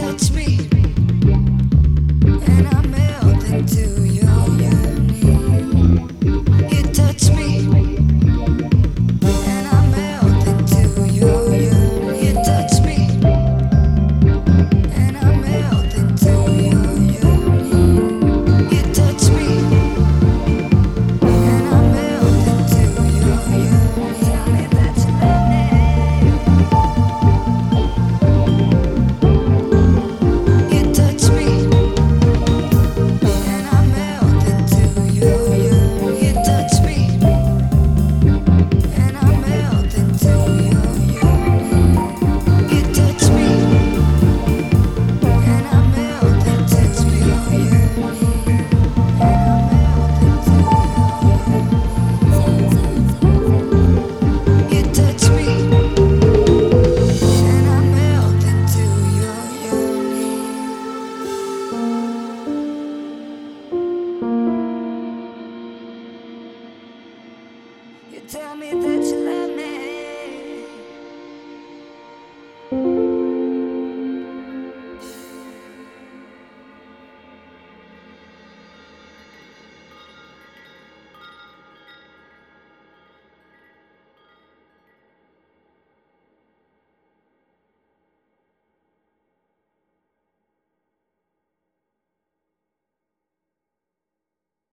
touch You tell me that you love me.